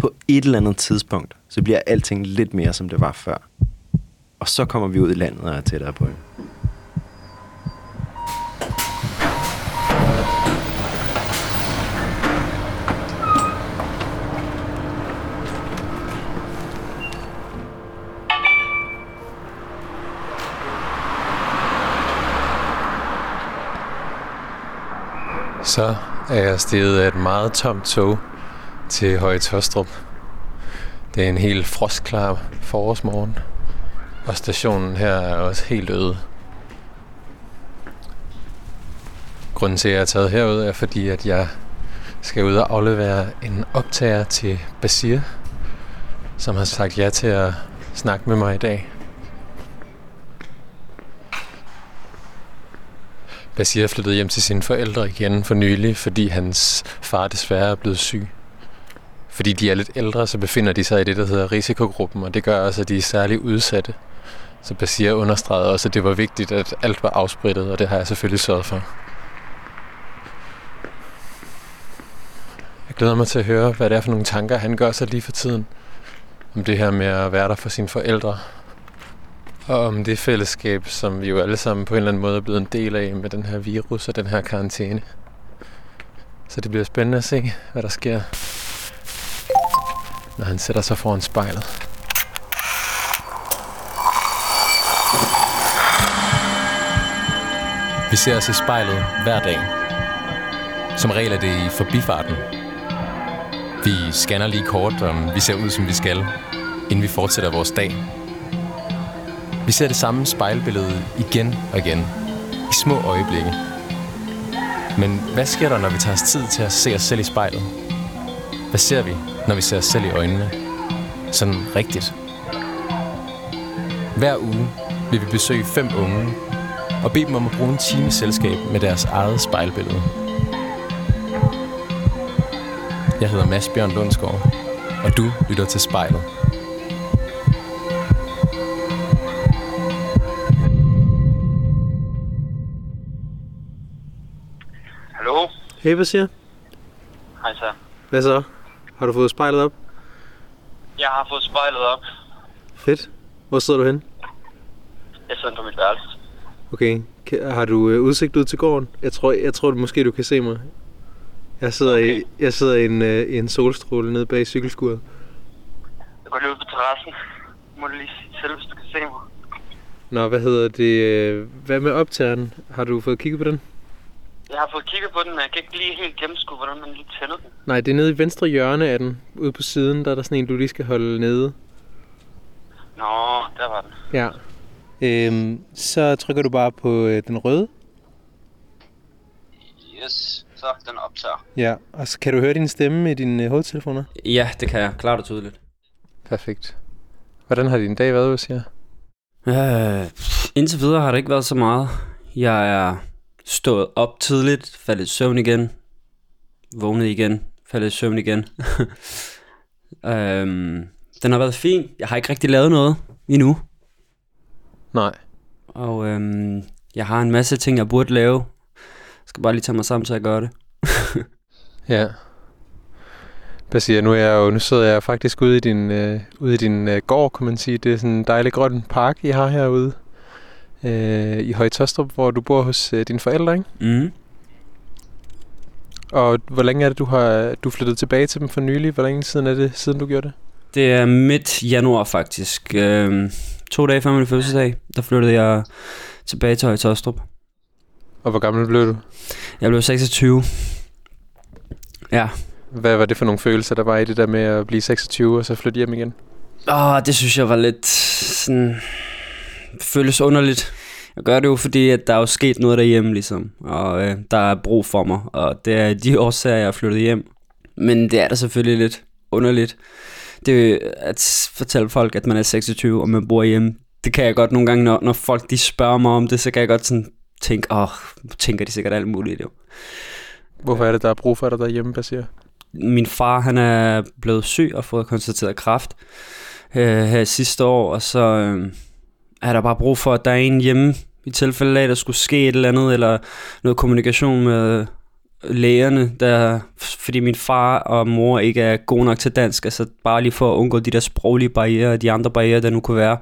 På et eller andet tidspunkt, så bliver alting lidt mere, som det var før. Og så kommer vi ud i landet og er tættere på dem. Så er jeg steget af et meget tomt tog til Høje Tostrup. Det er en helt frostklar forårsmorgen, og stationen her er også helt øde. Grunden til, at jeg er taget herud, er fordi, at jeg skal ud og aflevere en optager til Basir, som har sagt ja til at snakke med mig i dag. Basir er flyttet hjem til sine forældre igen for nylig, fordi hans far desværre er blevet syg. Fordi de er lidt ældre, så befinder de sig i det, der hedder risikogruppen, og det gør også, at de er særligt udsatte. Så Basir understregede også, at det var vigtigt, at alt var afsprittet, og det har jeg selvfølgelig sørget for. Jeg glæder mig til at høre, hvad det er for nogle tanker, han gør sig lige for tiden. Om det her med at være der for sine forældre, og om det fællesskab, som vi jo alle sammen på en eller anden måde er blevet en del af med den her virus og den her karantæne. Så det bliver spændende at se, hvad der sker, når han sætter sig foran spejlet. Vi ser os i spejlet hver dag. Som regel er det i forbifarten. Vi scanner lige kort, om vi ser ud, som vi skal, inden vi fortsætter vores dag. Vi ser det samme spejlbillede igen og igen, i små øjeblikke. Men hvad sker der, når vi tager os tid til at se os selv i spejlet? Hvad ser vi, når vi ser os selv i øjnene? Sådan rigtigt. Hver uge vil vi besøge fem unge og bede dem om at bruge en time selskab med deres eget spejlbillede. Jeg hedder Mads Bjørn Lundsgaard, og du lytter til spejlet. Hallo? Hey, hvad siger Hej så. Hvad så? Har du fået spejlet op? Jeg har fået spejlet op. Fedt. Hvor sidder du hen? Jeg sidder på mit værelse. Okay. Har du øh, udsigt ud til gården? Jeg tror, jeg tror måske, du kan se mig. Jeg sidder, okay. i, jeg sidder i, en, øh, i en solstråle nede bag cykelskuret. Jeg går lige ud på terrassen. Må du lige sige selv, hvis du kan se mig. Nå, hvad hedder det? øh, Hvad med optageren? Har du fået kigget på den? Jeg har fået kigget på den, men jeg kan ikke lige helt gennemskue, hvordan man lige tænder den. Nej, det er nede i venstre hjørne af den. Ude på siden, der er der sådan en, du lige skal holde nede. Nå, der var den. Ja. Øhm, så trykker du bare på øh, den røde. Yes, så den optager. Ja, og så kan du høre din stemme i dine øh, hovedtelefoner. Ja, det kan jeg. Klart og tydeligt. Perfekt. Hvordan har din dag været, hvad siger? Øh, indtil videre har det ikke været så meget. Jeg er stået op tidligt, faldet i søvn igen, vågnet igen, faldet i søvn igen. øhm, den har været fin. Jeg har ikke rigtig lavet noget endnu. Nej. Og øhm, jeg har en masse ting, jeg burde lave. Jeg skal bare lige tage mig sammen til at gøre det. Ja. Hvad siger nu? Er jeg jo, nu sidder jeg faktisk ude i din, øh, ude i din øh, gård, kan man sige. Det er sådan en dejlig grøn park, I har herude. Øh, I Høje Tostrup, hvor du bor hos øh, dine forældre, ikke? Mm. Og hvor længe er det, du har du flyttet tilbage til dem for nylig? Hvor længe siden er det, siden du gjorde det? Det er midt januar faktisk. Øhm, to dage før min fødselsdag, der flyttede jeg tilbage til Høje Tostrup. Og hvor gammel blev du? Jeg blev 26. Ja. Hvad var det for nogle følelser, der var i det der med at blive 26 og så flytte hjem igen? Åh, det synes jeg var lidt sådan... Føles underligt. Jeg gør det jo, fordi at der er jo sket noget derhjemme, ligesom. Og øh, der er brug for mig. Og det er de årsager, jeg er flyttet hjem. Men det er da selvfølgelig lidt underligt. det at fortælle folk, at man er 26 og man bor hjemme, det kan jeg godt nogle gange, når, når folk de spørger mig om det, så kan jeg godt sådan tænke, åh, oh, tænker de sikkert alt muligt jo. Hvorfor er det, der er brug for dig derhjemme, Basir? Min far, han er blevet syg og fået konstateret kræft øh, her sidste år, og så øh, er der bare brug for, at der er en hjemme, i tilfælde af, at der skulle ske et eller andet, eller noget kommunikation med lægerne, der, fordi min far og mor ikke er gode nok til dansk, altså bare lige for at undgå de der sproglige barriere og de andre barriere, der nu kunne være,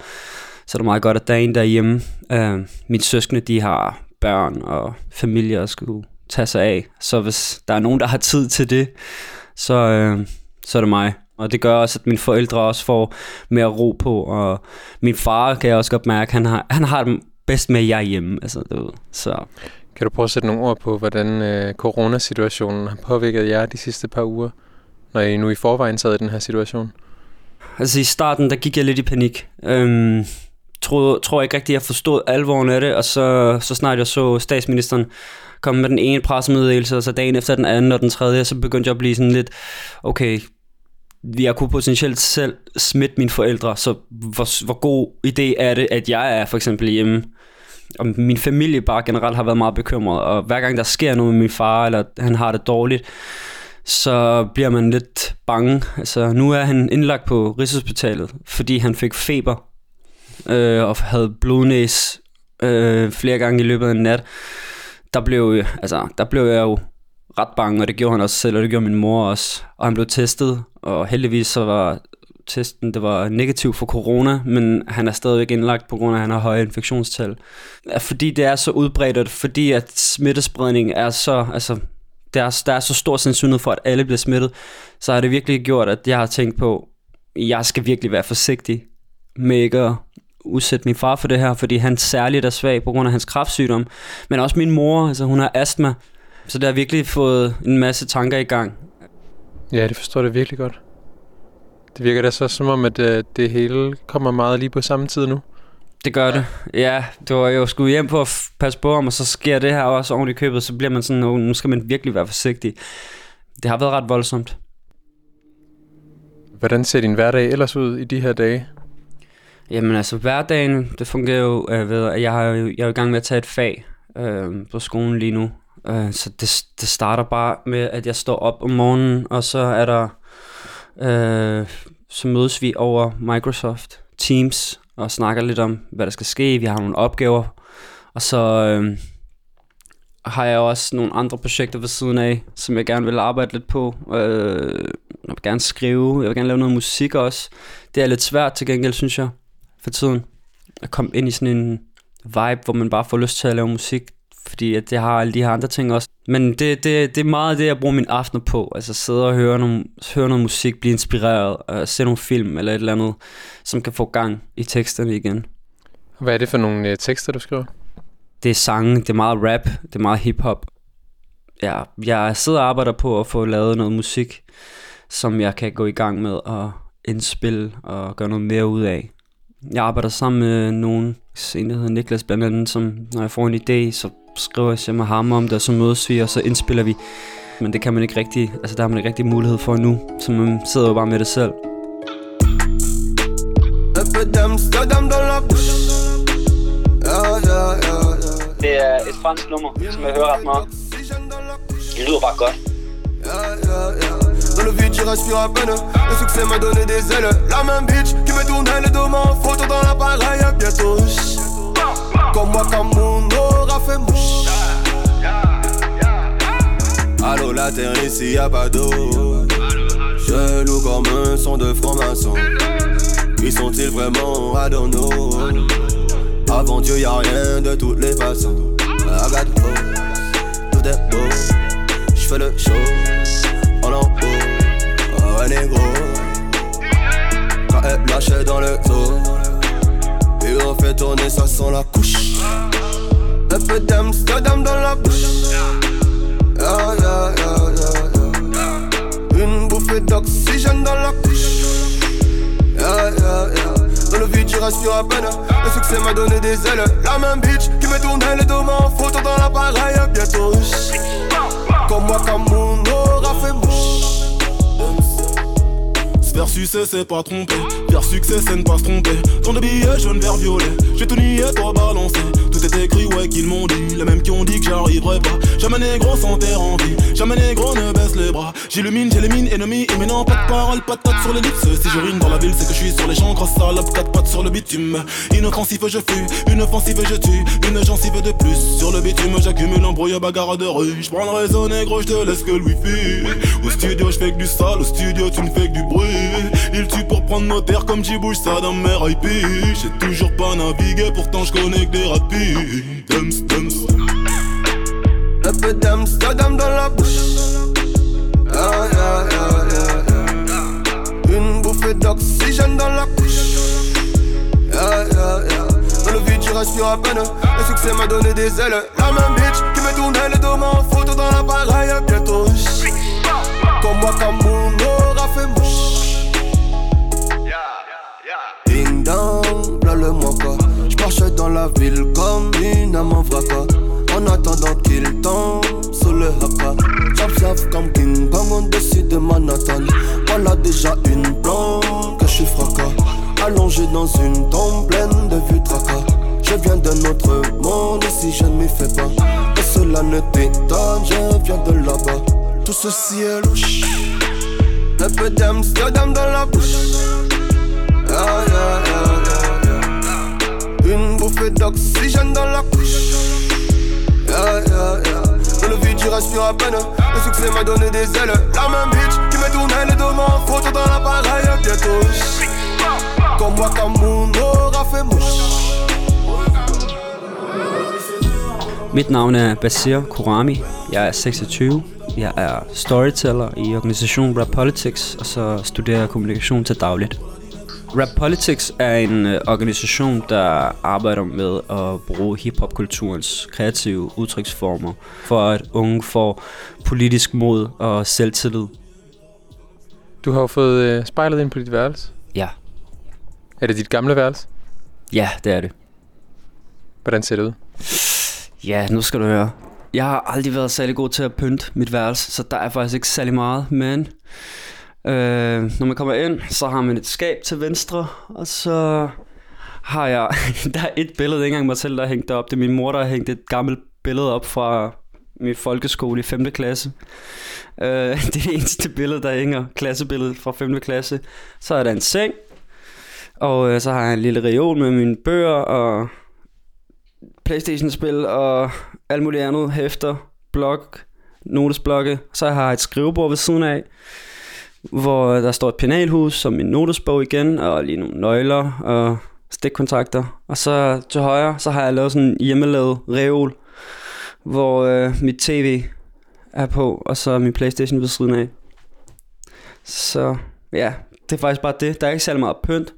så er det meget godt, at der er en derhjemme. Øh, mine søskende, de har børn og familie at skulle tage sig af, så hvis der er nogen, der har tid til det, så, øh, så er det mig. Og det gør også, at mine forældre også får mere ro på, og min far kan jeg også godt mærke, han har, han har det bedst med, at jeg er hjemme. Altså, du ved, så. Kan du prøve at sætte nogle ord på, hvordan øh, coronasituationen har påvirket jer de sidste par uger, når I nu i forvejen sad i den her situation? Altså i starten, der gik jeg lidt i panik. Øhm, tror, tror ikke rigtig, jeg forstod alvoren af det, og så, så snart jeg så statsministeren komme med den ene pressemeddelelse, og så dagen efter den anden og den tredje, så begyndte jeg at blive sådan lidt, okay, jeg kunne potentielt selv smitte mine forældre, så hvor, hvor god idé er det, at jeg er for eksempel hjemme? Og min familie bare generelt har været meget bekymret, og hver gang der sker noget med min far, eller han har det dårligt, så bliver man lidt bange. Altså, nu er han indlagt på Rigshospitalet, fordi han fik feber, øh, og havde blodnæs øh, flere gange i løbet af en nat. Der blev, øh, altså, der blev jeg jo ret bange, og det gjorde han også selv, og det gjorde min mor også. Og han blev testet, og heldigvis så var testen, det var negativ for corona, men han er stadigvæk indlagt på grund af, at han har høje infektionstal. Fordi det er så udbredt, og fordi at smittespredning er så, altså, der er, der er så stor sandsynlighed for, at alle bliver smittet, så har det virkelig gjort, at jeg har tænkt på, jeg skal virkelig være forsigtig med ikke at udsætte min far for det her, fordi han særligt er svag på grund af hans kraftsygdom, Men også min mor, altså hun har astma, så det har virkelig fået en masse tanker i gang. Ja, det forstår det virkelig godt. Det virker da så som om, at det, øh, det hele kommer meget lige på samme tid nu. Det gør det. Ja, det var jo skulle hjem på at passe på ham, og så sker det her også ordentligt købet, så bliver man sådan, nu, nu skal man virkelig være forsigtig. Det har været ret voldsomt. Hvordan ser din hverdag ellers ud i de her dage? Jamen altså, hverdagen, det fungerer jo øh, ved, at jeg, har, jeg er i gang med at tage et fag øh, på skolen lige nu. Øh, så det, det starter bare med, at jeg står op om morgenen, og så er der øh, så mødes vi over Microsoft Teams og snakker lidt om, hvad der skal ske. Vi har nogle opgaver, og så øh, har jeg også nogle andre projekter ved siden af, som jeg gerne vil arbejde lidt på. Øh, jeg vil gerne skrive, jeg vil gerne lave noget musik også. Det er lidt svært til gengæld, synes jeg, for tiden. At komme ind i sådan en vibe, hvor man bare får lyst til at lave musik fordi at det har alle de her andre ting også. Men det, det, det er meget det, jeg bruger min aften på. Altså sidde og høre, nogle, høre noget musik, blive inspireret, uh, se nogle film eller et eller andet, som kan få gang i teksterne igen. Hvad er det for nogle uh, tekster, du skriver? Det er sange, det er meget rap, det er meget hiphop. Ja, jeg sidder og arbejder på at få lavet noget musik, som jeg kan gå i gang med at indspille og gøre noget mere ud af. Jeg arbejder sammen med nogen, en der hedder Niklas blandt andet, som når jeg får en idé, så skriver jeg med ham om det, og så mødes vi, og så indspiller vi. Men det kan man ikke rigtig, altså der har man ikke rigtig mulighed for nu, så man sidder jo bare med det selv. Det er et fransk nummer, som jeg hører ret meget. Det lyder bare godt. Dans le vide, je respire à peine. Le succès m'a donné des ailes. La même bitch qui me tournait le dos, en photo dans l'appareil. Bientôt, comme moi, comme mon aura fait mouche. Allô, la terre ici, y'a pas d'eau. loue comme un son de franc-maçon. Qui sont-ils vraiment à Avant Dieu, y'a rien de toutes les façons. Regarde, tout est beau. J'fais le show en haut. Oh, un négro. Quand elle lâche dans le dos. Et on fait tourner ça sans la couche. Un peu d'Amsterdam dans la bouche. Yeah, yeah, yeah, Une bouffée d'oxygène dans la couche. Dans le vide, je respire à peine. Le succès m'a donné des ailes. La même bitch qui me tournait les dos en photo dans l'appareil. Bientôt, comme moi, comme mon aura fait mouche. Vers succès, c'est pas tromper. Vers succès, c'est ne pas se tromper. Tant de billets jaune, vert, violet. J'ai tout nié, toi balancé. Tout est écrit, ouais, qu'ils m'ont dit. Les mêmes qui ont dit que j'arriverai pas. Jamais négro sans terre en vie. Jamais négro ne baisse les bras. J'illumine, j'élimine, ennemi. Et maintenant, pas de parole, pas de tête sur l'ellipse. Si je rime dans la ville, c'est que je suis sur les champs. Grosse salope, quatre pattes sur le bitume. Inoffensif, je fuis. Une offensive, je tue. Une gencive de plus. Sur le bitume, j'accumule embrouille, bagarre de rue. J'prends le réseau négro, j'te laisse que le wifi. Au studio, j'fais que du sale. Au studio, tu ne fais que du bruit. Il tue pour prendre nos terres comme j'y bouge ça dans mes IP. J'ai toujours pas navigué, pourtant je connais que des rapides. Dums, dums. Un peu d'Amsterdam dans la bouche. Ah, yeah, yeah, yeah, yeah. Une bouffée d'oxygène dans la couche. Yeah. Dans le vide, tu respires à peine. Le succès m'a donné des ailes. La même bitch qui me tournait les dos en photo dans l'appareil. Bientôt. Comme moi, comme mon aura fait mouche. Dans la ville comme une âme en vraca. En attendant qu'il tombe sur le haka. J'observe comme King Kong au-dessus de Manhattan. Voilà déjà une plante que je suis fracas. Allongé dans une tombe pleine de vues tracas. Je viens d'un autre monde ici je ne m'y fais pas. Que cela ne t'étonne, je viens de là-bas. Tout ceci est louche. Un peu d'Amsterdam dans la bouche. Ah, yeah, yeah. Bouffée d'oxygène dans la couche. Yeah, yeah, yeah. Dans le vide, j'y respire à peine. Le succès m'a donné des ailes. La même bitch qui me tournait les deux mains photo dans l'appareil. Bientôt. Comme moi, comme aura fait mouche. Mit navn er Basir Kurami. Jeg er 26. Jeg er storyteller i organisationen Rap Politics, og så studerer jeg kommunikation til dagligt. Rap Politics er en øh, organisation, der arbejder med at bruge hiphop-kulturens kreative udtryksformer for at unge får politisk mod og selvtillid. Du har jo fået øh, spejlet ind på dit værelse. Ja, Er det dit gamle værelse? ja, det er det. Hvordan ser det ud? Ja, nu skal du høre. Jeg har aldrig været særlig god til at pynte mit værelse, så der er faktisk ikke særlig meget. Men øh, når man kommer ind, så har man et skab til venstre, og så har jeg... der er et billede, ikke engang mig selv, der har hængt op. Det er min mor, der har hængt et gammelt billede op fra min folkeskole i 5. klasse. Øh, det er det eneste billede, der hænger. Klassebilledet fra 5. klasse. Så er der en seng, og øh, så har jeg en lille reol med mine bøger og Playstation-spil og alt muligt andet, hæfter, blog, notesblokke. Så har jeg et skrivebord ved siden af, hvor der står et penalhus som min notesbog igen, og lige nogle nøgler og stikkontakter. Og så til højre, så har jeg lavet sådan en hjemmelavet reol, hvor øh, mit tv er på, og så min Playstation ved siden af. Så ja, det er faktisk bare det. Der er ikke særlig meget pynt.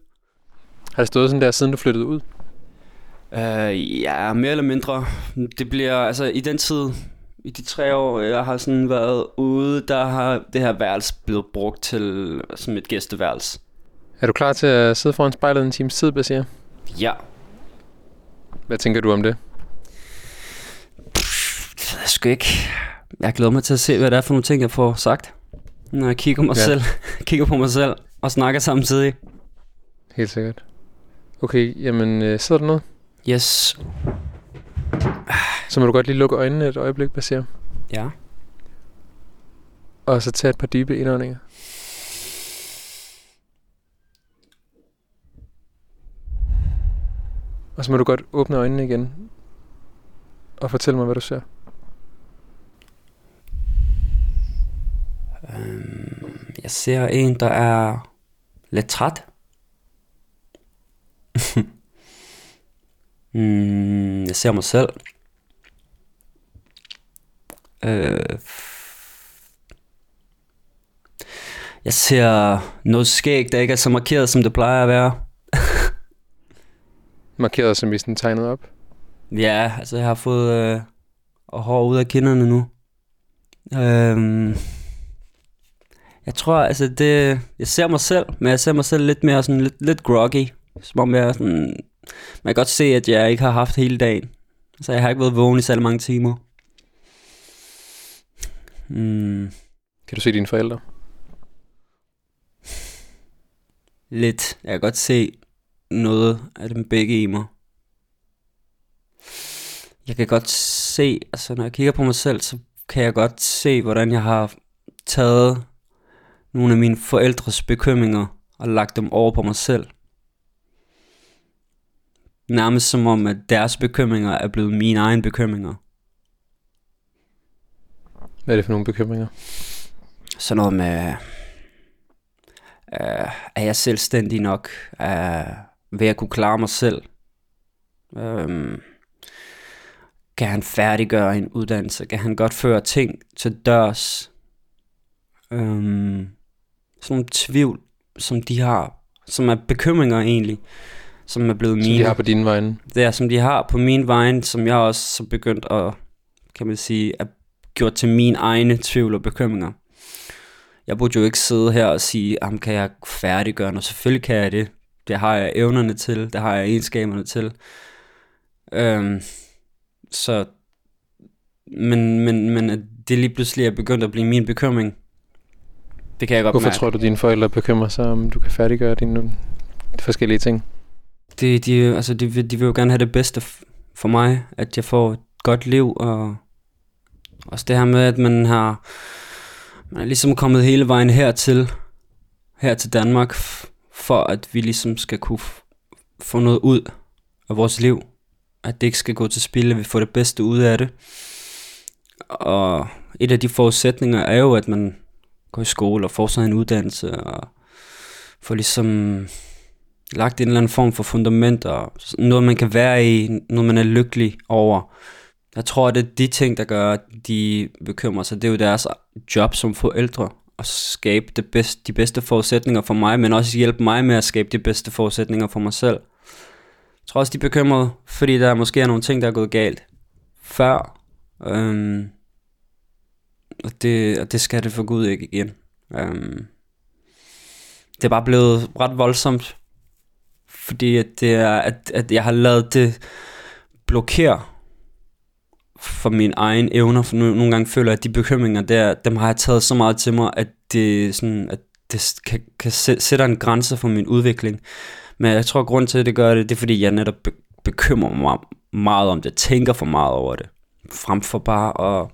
Har det stået sådan der, siden du flyttede ud? Uh, ja, mere eller mindre. Det bliver, altså i den tid, i de tre år, jeg har sådan været ude, der har det her værelse blevet brugt til som et gæsteværelse. Er du klar til at sidde foran spejlet en times tid, Basia? Ja. Hvad tænker du om det? Det ved jeg sgu ikke. Jeg glæder mig til at se, hvad det er for nogle ting, jeg får sagt. Når jeg kigger, mig Ja. ja. selv, kigger på mig selv og snakker samtidig. Helt sikkert. Okay, jamen øh, sidder der noget? Yes. Så må du godt lige lukke øjnene et øjeblik, Basia. Ja. Og så tage et par dybe indåndinger. Og så må du godt åbne øjnene igen. Og fortælle mig, hvad du ser. Øhm, jeg ser en, der er lidt træt. mm, jeg ser mig selv. Øh, jeg ser noget skæg, der ikke er så markeret, som det plejer at være. Markeret som vi sådan tegnet op. Ja, altså jeg har fået øh, hår ud af kinderne nu. Øhm, jeg tror, altså det, jeg ser mig selv, men jeg ser mig selv lidt mere sådan lidt, lidt groggy. Som om jeg er sådan, man kan godt se, at jeg ikke har haft hele dagen. Så jeg har ikke været vågen i særlig mange timer. Mm, Kan du se dine forældre? lidt. Jeg kan godt se noget af dem begge i mig. Jeg kan godt se, altså når jeg kigger på mig selv, så kan jeg godt se, hvordan jeg har taget nogle af mine forældres bekymringer og lagt dem over på mig selv. Nærmest som om, at deres bekymringer er blevet mine egne bekymringer. Hvad er det for nogle bekymringer? Sådan noget med, øh, er jeg selvstændig nok? Øh, vil jeg kunne klare mig selv? Øh, kan han færdiggøre en uddannelse? Kan han godt føre ting til dørs? Øh, sådan nogle tvivl, som de har, som er bekymringer egentlig, som er blevet mine. Som de har på dine vegne? Det er, som de har på min vegne, som jeg også så begyndt at, kan man sige, at gjort til mine egne tvivl og bekymringer. Jeg burde jo ikke sidde her og sige, ham kan jeg færdiggøre noget. Selvfølgelig kan jeg det. Det har jeg evnerne til, det har jeg egenskaberne til. Øhm, så, men, men, men at det lige pludselig er begyndt at blive min bekymring, det kan jeg godt Hvorfor mærke. tror du, dine forældre bekymrer sig, om du kan færdiggøre dine de forskellige ting? de, de, altså de, vil- de vil jo gerne have det bedste for mig, at jeg får et godt liv, og også det her med, at man har man er ligesom kommet hele vejen hertil, her til Danmark, for at vi ligesom skal kunne få noget ud af vores liv. At det ikke skal gå til spil, at vi får det bedste ud af det. Og et af de forudsætninger er jo, at man går i skole og får sig en uddannelse, og får ligesom lagt en eller anden form for fundament, og noget man kan være i, noget man er lykkelig over. Jeg tror, at det er de ting, der gør, at de bekymrer sig. Det er jo deres job som forældre, at skabe det bedste, de bedste forudsætninger for mig, men også hjælpe mig med at skabe de bedste forudsætninger for mig selv. Jeg tror også, de er bekymrede, fordi der måske er nogle ting, der er gået galt før. Øhm, og, det, og det skal det for Gud ikke igen. Øhm, det er bare blevet ret voldsomt, fordi at det er, at, at jeg har lavet det blokere for mine egne evner, for nu, nogle gange føler jeg, at de bekymringer der, dem har jeg taget så meget til mig, at det, sådan, at det kan, kan sætter sætte en grænse for min udvikling. Men jeg tror, at grunden til, at det gør det, det er, fordi jeg netop be- bekymrer mig meget om det, tænker for meget over det, frem for bare at...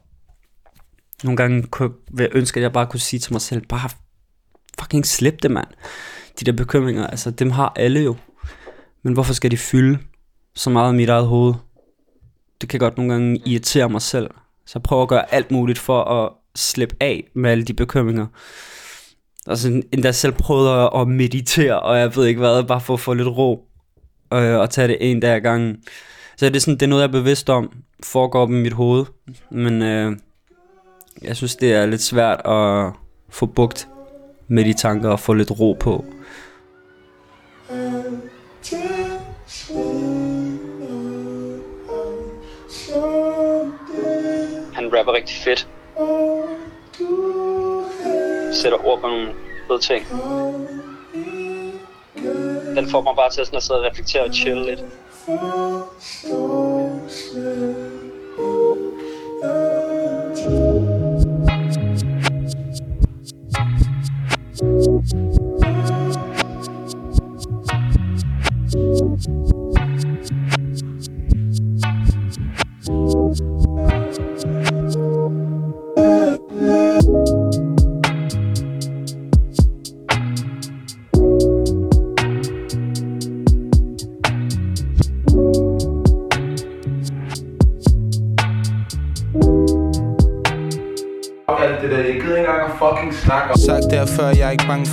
Nogle gange kunne, jeg ønske, at jeg bare kunne sige til mig selv, bare fucking slip det, mand. De der bekymringer, altså dem har alle jo. Men hvorfor skal de fylde så meget af mit eget hoved? Det kan godt nogle gange irritere mig selv. Så jeg prøver at gøre alt muligt for at slippe af med alle de bekymringer. Altså endda selv prøvet at- at meditere, og jeg ved ikke hvad, bare for at få lidt ro. Øh, og tage det en dag ad gangen. Så det er, sådan, det er noget, jeg er bevidst om, foregår op i mit hoved. Men øh, jeg synes, det er lidt svært at få bugt med de tanker og få lidt ro på. Han rapper rigtig fedt. Sætter ord på nogle fede ting. Den får mig bare til sådan at sidde og reflektere og chill lidt.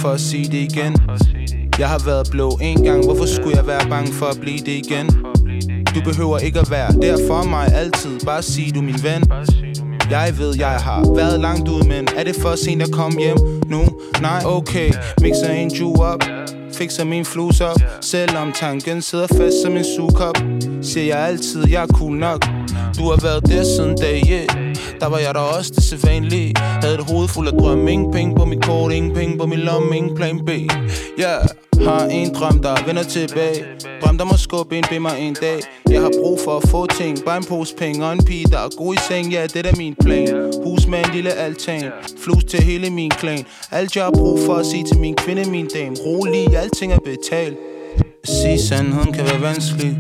For at sige det igen. Jeg har været blå en gang, hvorfor skulle jeg være bange for at blive det igen? Du behøver ikke at være der for mig altid, bare sig du min ven. Jeg ved, jeg har været langt ud, men er det for sent at komme hjem nu? Nej, okay, mixer en ju op. Fikser min flus op. Selvom tanken sidder fast som en sugekop Siger jeg altid, jeg er cool nok. Du har været der siden dag 1 der var jeg der også det sædvanlige havde et hoved fuld af drømme ingen penge på mit kort, ingen penge på min lomme, ingen plan B. Yeah. har en drøm, der vender tilbage. Drøm, der må skubbe ind ved mig en dag. Jeg har brug for at få ting, bare en pose penge og en pige, der er god i seng. Ja, det er min plan. Hus med en lille altan, flus til hele min klan. Alt jeg har brug for at sige til min kvinde, min dame. Rolig, alting er betalt. At sige sandheden kan være vanskelig.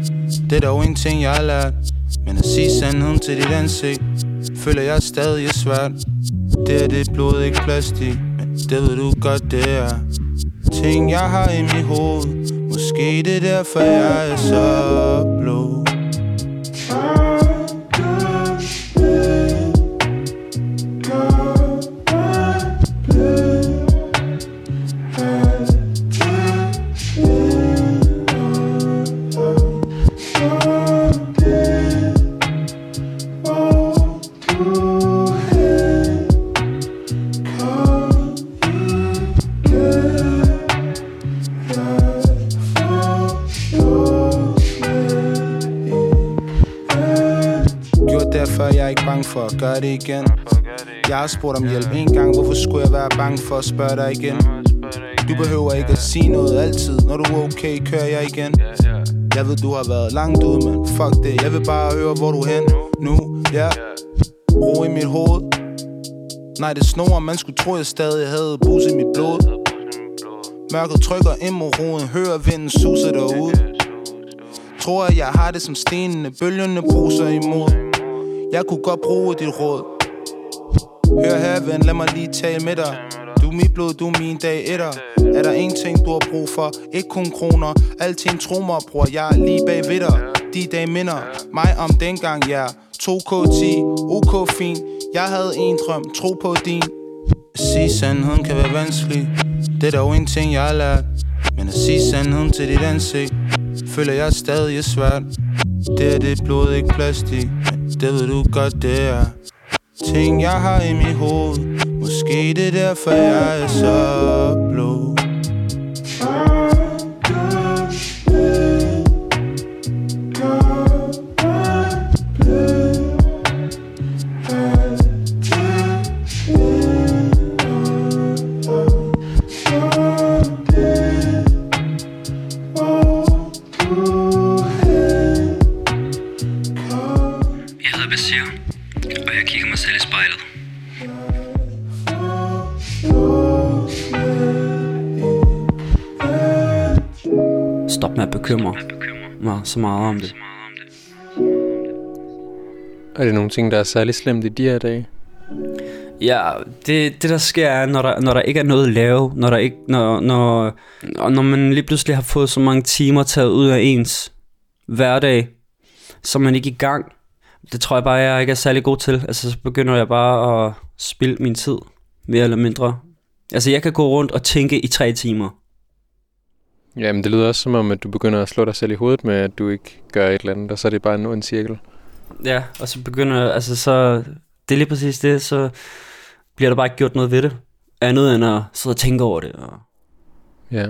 Det er dog en ting jeg har lært. Men at sige sandheden til dit ansigt Føler jeg stadig er svært. Det er det blod, ikke plastik Men det ved du godt det er. Ting jeg har i mit hoved. Måske det er derfor jeg er så blå. Gør det igen. Jeg har spurgt om hjælp en gang. Hvorfor skulle jeg være bange for at spørge dig igen? Du behøver ikke at sige noget altid. Når du er okay, kører jeg igen. Jeg ved du har været langt ude, men fuck det. Jeg vil bare høre hvor du er hen nu, ja. Ro i mit hoved. Nej, det snor, man skulle tro, jeg stadig havde bus i mit blod. Mørket trykker ind mod roden. Hører vinden suser derude. Tror at jeg har det som stenene. Bølgerne bruser imod. Jeg kunne godt bruge dit råd. Hør her ven, lad mig lige tale med dig. Du er mit blod, du er min dag etter. Er der en ting du har brug for? Ikke kun kroner. Alting tro mig bror. Jeg er lige bag ved dig. De dage minder mig om dengang Ja. 2K10 OK fint. Jeg havde en drøm. Tro på din. At sige sandheden kan være vanskelig. Det er dog en ting jeg har lært. Men at sige sandheden til dit ansigt Føler jeg stadig er svært. Det er det blod, ikke plastik det ved du godt det er Ting jeg har i mit hoved. Måske det er derfor jeg er så blå. Jeg Stop med at bekymre mig så meget om det. Er det nogle ting, der er særlig slemt i de her dage? Ja, det, det der sker er, når der, når der ikke er noget at lave, når, der ikke, når, når, når man lige pludselig har fået så mange timer taget ud af ens hverdag, så man ikke i gang. Det tror jeg bare, jeg ikke er særlig god til. Altså, så begynder jeg bare at spilde min tid, mere eller mindre. Altså, jeg kan gå rundt og tænke i tre timer. Jamen, det lyder også som om, at du begynder at slå dig selv i hovedet med, at du ikke gør et eller andet, og så er det bare en ond cirkel. Ja, og så begynder altså så, det er lige præcis det, så bliver der bare ikke gjort noget ved det. Andet end at sidde og tænke over det. Og... Ja.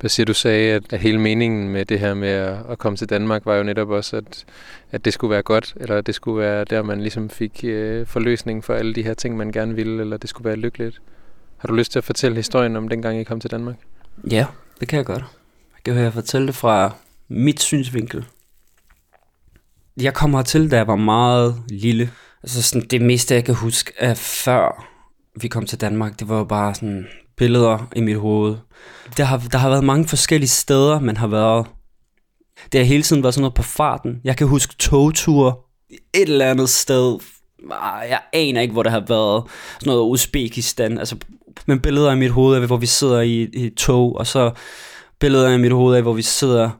Hvad siger du sagde, at, hele meningen med det her med at, at komme til Danmark, var jo netop også, at, at det skulle være godt, eller det skulle være der, man ligesom fik øh, forløsning for alle de her ting, man gerne ville, eller det skulle være lykkeligt. Har du lyst til at fortælle historien om dengang, I kom til Danmark? Ja, det kan jeg godt. Jeg kan høre fortælle det fra mit synsvinkel. Jeg kom hertil, da jeg var meget lille. Altså sådan, det meste, jeg kan huske, er før vi kom til Danmark, det var jo bare sådan billeder i mit hoved. Der har, der har været mange forskellige steder, man har været. Det har hele tiden været sådan noget på farten. Jeg kan huske togture et eller andet sted. Ah, jeg aner ikke, hvor det har været. Sådan noget Uzbekistan. Altså, men billeder i mit hoved af, hvor vi sidder i, i et tog, og så billeder i mit hoved af, hvor vi sidder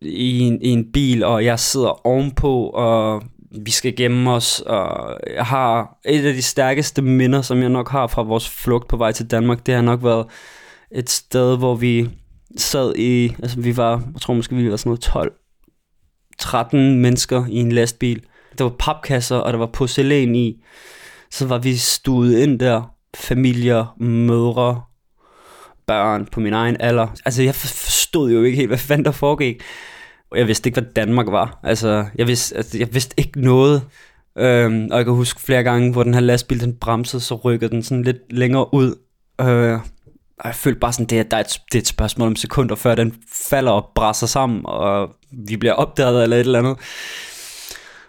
i en, i en bil, og jeg sidder ovenpå, og vi skal gemme os, og jeg har et af de stærkeste minder, som jeg nok har fra vores flugt på vej til Danmark, det har nok været et sted, hvor vi sad i, altså vi var, jeg tror måske vi var sådan noget 12, 13 mennesker i en lastbil. Der var papkasser, og der var porcelæn i. Så var vi stuet ind der, familier, mødre, børn på min egen alder. Altså jeg forstod jo ikke helt, hvad fanden der foregik. Og jeg vidste ikke, hvad Danmark var. Altså, jeg vidste, altså, jeg vidste ikke noget. Øhm, og jeg kan huske flere gange, hvor den her lastbil den bremsede, så rykkede den sådan lidt længere ud. Øh, og jeg følte bare sådan, det er, der er et, det er et spørgsmål om sekunder, før den falder og brænder sammen, og vi bliver opdaget eller et eller andet.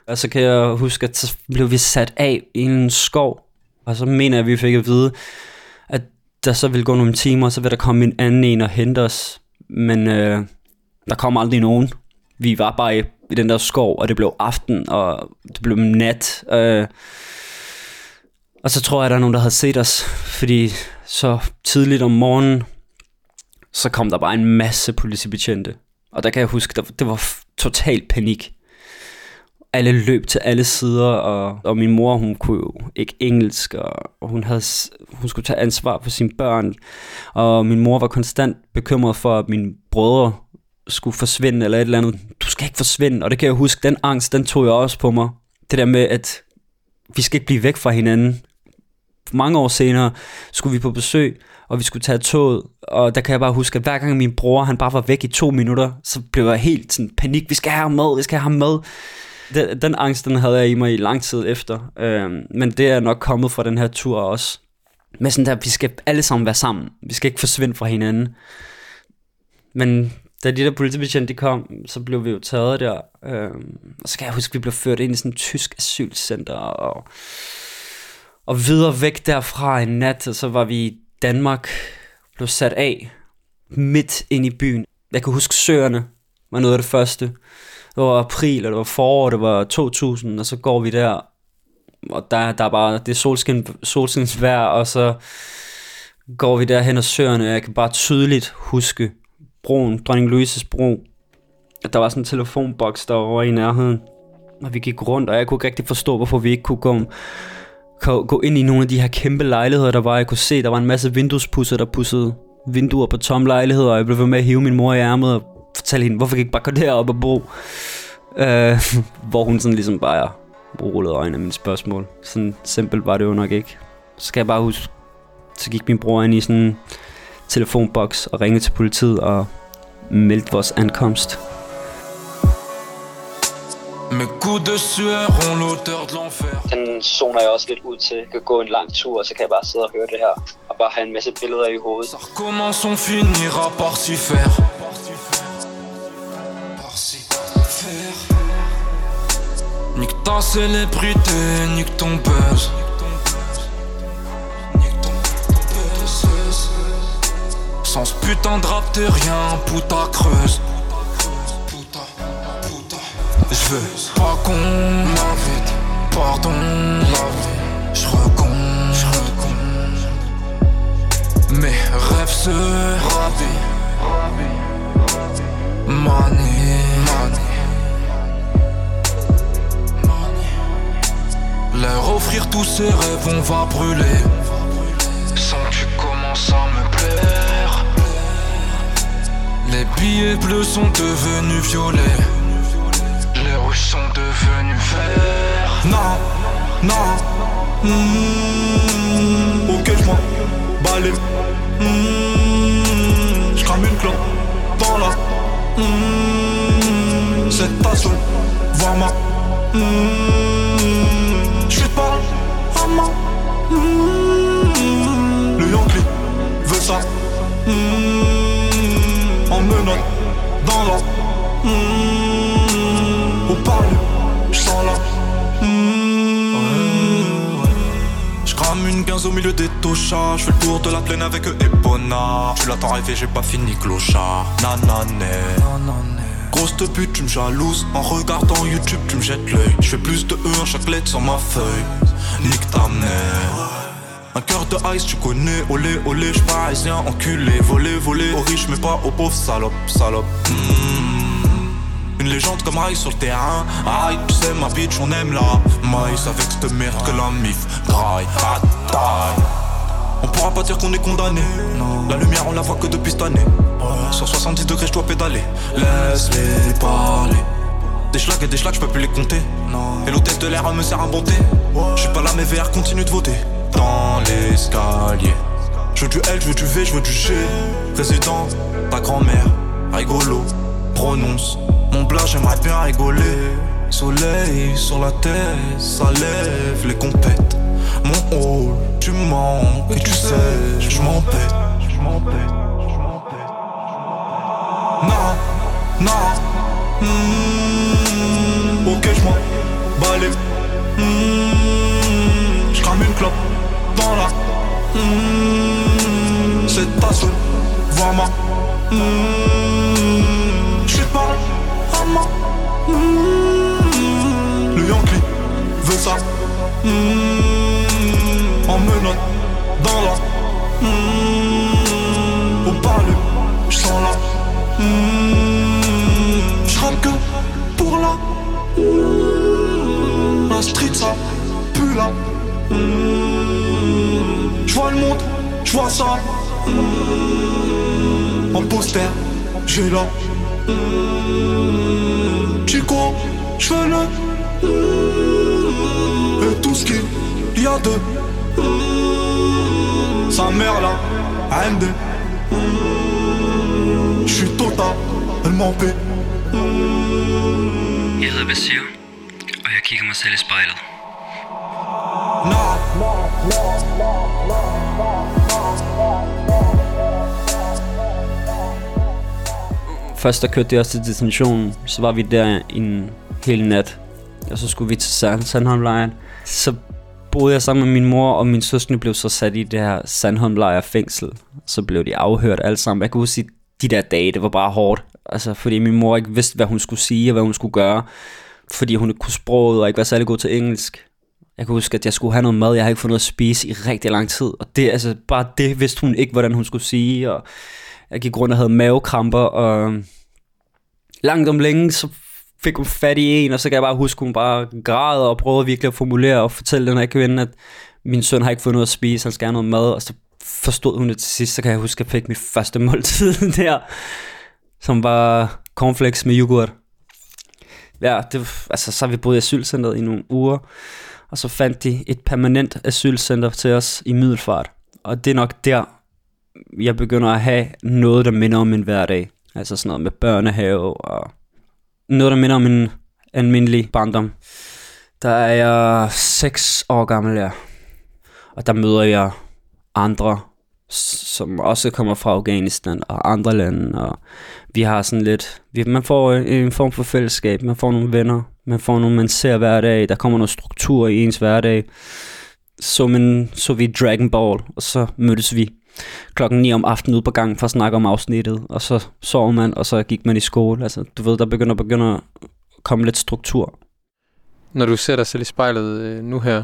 Og så kan jeg huske, at så blev vi sat af i en skov, og så mener jeg, at vi fik at vide, at der så ville gå nogle timer, og så vil der komme en anden en og hente os. Men øh, der kom aldrig nogen. Vi var bare i, i den der skov, og det blev aften, og det blev nat. Øh, og så tror jeg, at der er nogen, der havde set os, fordi så tidligt om morgenen, så kom der bare en masse politibetjente. Og der kan jeg huske, der, det var total panik. Alle løb til alle sider, og, og min mor, hun kunne jo ikke engelsk, og, og hun, havde, hun skulle tage ansvar for sine børn. Og min mor var konstant bekymret for, at mine brødre skulle forsvinde, eller et eller andet. Du skal ikke forsvinde, og det kan jeg huske, den angst, den tog jeg også på mig. Det der med, at vi skal ikke blive væk fra hinanden mange år senere skulle vi på besøg, og vi skulle tage toget, og der kan jeg bare huske, at hver gang min bror, han bare var væk i to minutter, så blev jeg helt sådan panik, vi skal have ham med, vi skal have ham med. Den, den angst, den havde jeg i mig i lang tid efter, øhm, men det er nok kommet fra den her tur også. Med sådan der, vi skal alle sammen være sammen, vi skal ikke forsvinde fra hinanden. Men da de der politibetjente de kom, så blev vi jo taget der, øhm, og så kan jeg huske, at vi blev ført ind i sådan et tysk asylcenter, og og videre væk derfra en nat, og så var vi i Danmark, blev sat af midt ind i byen. Jeg kan huske søerne var noget af det første. Det var april, og det var forår, det var 2000, og så går vi der, og der, der er bare, det er solskin, solskinsvær, og så går vi derhen og søerne, og jeg kan bare tydeligt huske broen, Dronning Louises bro, at der var sådan en telefonboks derovre i nærheden, og vi gik rundt, og jeg kunne ikke rigtig forstå, hvorfor vi ikke kunne gå gå ind i nogle af de her kæmpe lejligheder, der var. Jeg kunne se, der var en masse vinduespusser, der pussede vinduer på tomme lejligheder, og jeg blev ved med at hive min mor i ærmet og fortælle hende, hvorfor jeg ikke bare gå derop og bo? Øh, hvor hun sådan ligesom bare rullede øjnene af mine spørgsmål. Sådan simpelt var det jo nok ikke. Så skal jeg bare huske, så gik min bror ind i sådan en telefonboks og ringede til politiet og meldte vores ankomst. Mes coups de sueur ont l'odeur de l'enfer Den zoner jeg også lidt ud til. Jeg kan gå en lang tur, og så kan jeg bare sidde og høre det her. Og bare have en masse billeder i hovedet. Ça recommence, on finira par s'y faire Nique ta célébrité, nique ton buzz. Sans ce putain de rap t'es rien, puta creuse. Je veux pas qu'on m'invite Pardon la vie. Je Mes rêves se ravient Money, money Leur offrir tous ces rêves on va brûler. Sans que tu commences à me plaire. Les billets bleus sont devenus violets. Les rouges sont devenus verts Non, non. Mmh, Ok je m'en les mmh, Je crame une clope dans la mmh, Cette passion, voir ma mmh, Le Yankee veut ça. Mmh, En menotte dans la mmh, Au parler, je sens la Je crame une 15 au milieu des tochards Je fais le tour de la plaine avec Epona Tu l'attends rêver, j'ai pas fini clochard. Nanané Grosse de pute, tu me jalouses. En regardant YouTube, tu me jettes l'œil. Je fais plus de E en chaque lettre sur ma feuille. Nique ta mère. Un cœur de ice, tu connais, olé, olé, j'suis parisien, enculé, volé, volé, aux riches mais pas aux pauvres, salope, salope. Mmh. Une légende comme Ice sur le terrain, aïe, tu sais ma bitch, on aime la maïs avec cette merde que la mif. Graille à taille. On pourra pas dire qu'on est condamné, la lumière on la voit que depuis cette année. Sur 70 degrés, je dois pédaler, laisse-les parler. Des schlags et des schlags, je peux plus les compter. Et l'hôtel de l'air me sert à bonté. Je suis pas là, mais VR continue de voter. Dans l'escalier. Je veux du L, je veux du V, je veux du G. Président, ta grand-mère, rigolo, prononce. Mon blanc, j'aimerais bien rigoler. Soleil sur la tête, ça lève les compètes. Mon hall, tu manques et tu sais, je m'en pète. Je m'en. Non, non. hmm, ok, je m'en balai. Hmm, je crame une clope dans la. Hmm, c'est ta seule voix, ma. Hmm, je sais pas, à ma. Hmm, le Yankee veut ça. Hmm, en menotte dans la. Hmm, au palais, je sens la. Hmm, je que pour la. Hmm, la street ça pue là. Hmm, je vois le monde, je vois ça. Hmm, en poster, j'ai là. Hmm, Chico, je veux le. Hmm, et tout ce qu'il y a de. Sa mère là, AMD. Hmm, Je suis total, elle m'en paie. Jeg hedder Basir, og jeg kigger mig selv i spejlet. Først der kørte det også til destinationen, så var vi der en hel nat, og så skulle vi til Sand Sandholmlejren. Så boede jeg sammen med min mor, og min søskende blev så sat i det her Sandholmlejr fængsel. Så blev de afhørt alle sammen. Jeg kan huske, at de der dage, det var bare hårdt. Altså, fordi min mor ikke vidste, hvad hun skulle sige og hvad hun skulle gøre. Fordi hun ikke kunne sproget og ikke var særlig god til engelsk. Jeg kan huske, at jeg skulle have noget mad, jeg havde ikke fået noget at spise i rigtig lang tid. Og det, altså, bare det vidste hun ikke, hvordan hun skulle sige. Og jeg gik rundt og havde mavekramper, og langt om længe, så fik hun fat i en, og så kan jeg bare huske, hun bare græd og prøvede virkelig at formulere og fortælle den her kvinde, at min søn har ikke fået noget at spise, han skal have noget mad, og så forstod hun det til sidst, så kan jeg huske, at jeg fik mit første måltid der, som var cornflakes med yoghurt. Ja, det, altså, så har vi boet i asylcenteret i nogle uger, og så fandt de et permanent asylcenter til os i Middelfart. Og det er nok der, jeg begynder at have noget, der minder om en hverdag. Altså sådan noget med børnehave og noget, der minder om en almindelig barndom. Der er jeg 6 år gammel, ja. Og der møder jeg andre, som også kommer fra Afghanistan og andre lande. Og vi har sådan lidt... Vi, man får øh, en form for fællesskab. Man får nogle venner. Man får nogle, man ser hver dag. Der kommer noget struktur i ens hverdag. Så, man, så vi Dragon Ball, og så mødtes vi klokken 9 om aftenen ude på gangen for at snakke om afsnittet, og så sov man, og så gik man i skole. Altså, du ved, der begynder, begynder at komme lidt struktur. Når du ser dig selv i spejlet øh, nu her,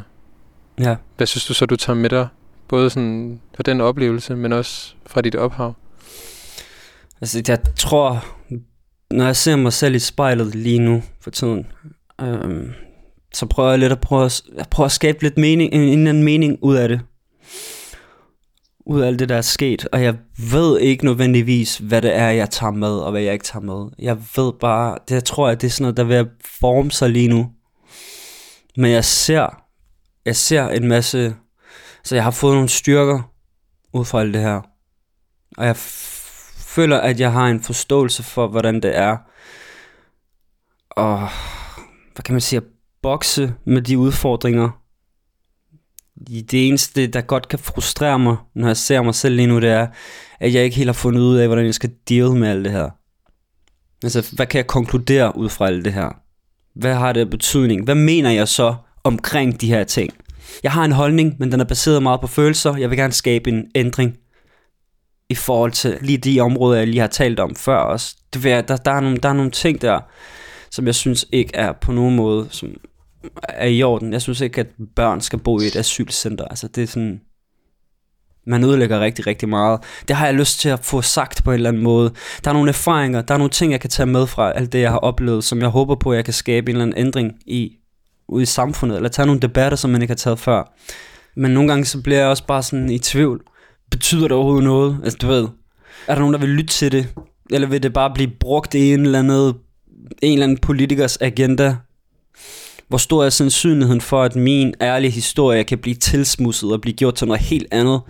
Ja. hvad synes du så, du tager med dig? Både sådan fra den oplevelse, men også fra dit ophav. Altså, jeg tror, når jeg ser mig selv i spejlet lige nu for tiden, øhm, så prøver jeg lidt at prøve at, jeg prøver at skabe lidt mening, en, en anden mening ud af det. Ud af alt det, der er sket. Og jeg ved ikke nødvendigvis, hvad det er, jeg tager med, og hvad jeg ikke tager med. Jeg ved bare, det jeg tror jeg, det er sådan noget, der er ved at forme sig lige nu. Men jeg ser, jeg ser en masse, så jeg har fået nogle styrker ud fra alt det her. Og jeg f- føler, at jeg har en forståelse for, hvordan det er. Og hvad kan man sige, at bokse med de udfordringer. Det eneste, der godt kan frustrere mig, når jeg ser mig selv lige nu, det er, at jeg ikke helt har fundet ud af, hvordan jeg skal deal med alt det her. Altså, hvad kan jeg konkludere ud fra alt det her? Hvad har det betydning? Hvad mener jeg så omkring de her ting? Jeg har en holdning, men den er baseret meget på følelser. Jeg vil gerne skabe en ændring i forhold til lige de områder, jeg lige har talt om før også. Det vil der, der, er nogle, der er nogle ting der, som jeg synes ikke er på nogen måde, som er i orden. Jeg synes ikke, at børn skal bo i et asylcenter. Altså det er sådan, man ødelægger rigtig, rigtig meget. Det har jeg lyst til at få sagt på en eller anden måde. Der er nogle erfaringer, der er nogle ting, jeg kan tage med fra alt det, jeg har oplevet, som jeg håber på, at jeg kan skabe en eller anden ændring i, ude i samfundet, eller tage nogle debatter, som man ikke har taget før. Men nogle gange så bliver jeg også bare sådan i tvivl. Betyder det overhovedet noget? Altså du ved, er der nogen, der vil lytte til det? Eller vil det bare blive brugt i en eller anden, en eller anden politikers agenda? Hvor stor er sandsynligheden for, at min ærlige historie kan blive tilsmusset og blive gjort til noget helt andet?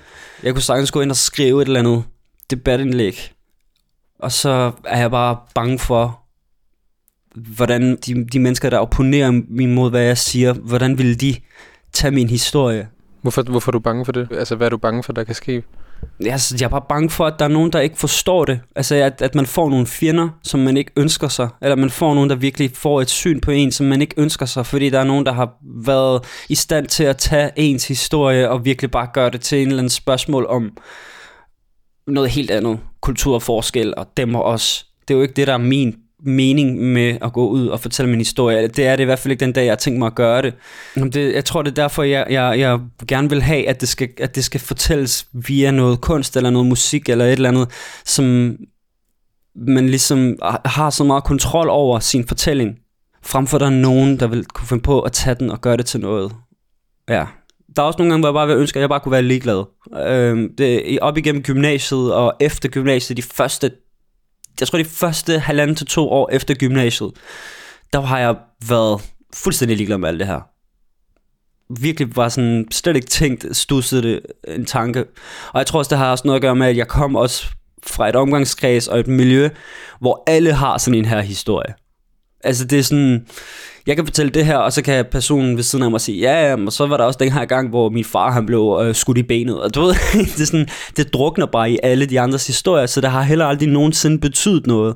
Jeg kunne sagtens gå ind og skrive et eller andet debatindlæg. Og så er jeg bare bange for, hvordan de, de mennesker, der opponerer imod, hvad jeg siger, hvordan vil de tage min historie? Hvorfor, hvorfor er du bange for det? Altså, hvad er du bange for, der kan ske? Altså, jeg er bare bange for, at der er nogen, der ikke forstår det. Altså, at, at man får nogle fjender, som man ikke ønsker sig. Eller man får nogen, der virkelig får et syn på en, som man ikke ønsker sig. Fordi der er nogen, der har været i stand til at tage ens historie og virkelig bare gøre det til en eller anden spørgsmål om noget helt andet. Kulturforskel og dem og os. Det er jo ikke det, der er min mening med at gå ud og fortælle min historie. Det er det i hvert fald ikke den dag, jeg har tænkt mig at gøre det. det jeg tror, det er derfor, jeg, jeg, jeg gerne vil have, at det, skal, at det skal fortælles via noget kunst eller noget musik eller et eller andet, som man ligesom har så meget kontrol over sin fortælling, frem for der er nogen, der vil kunne finde på at tage den og gøre det til noget. Ja. Der er også nogle gange, hvor jeg bare vil ønske, at jeg bare kunne være ligeglad. Øhm, det, op igennem gymnasiet og efter gymnasiet, de første jeg tror de første halvanden til to år efter gymnasiet, der har jeg været fuldstændig ligeglad med alt det her. Virkelig var sådan slet ikke tænkt, stussede det øh, en tanke. Og jeg tror også, det har også noget at gøre med, at jeg kom også fra et omgangskreds og et miljø, hvor alle har sådan en her historie. Altså det er sådan, jeg kan fortælle det her, og så kan personen ved siden af mig sige, ja, ja, og så var der også den her gang, hvor min far han blev øh, skudt i benet, og du ved, det, er sådan, det drukner bare i alle de andres historier, så det har heller aldrig nogensinde betydet noget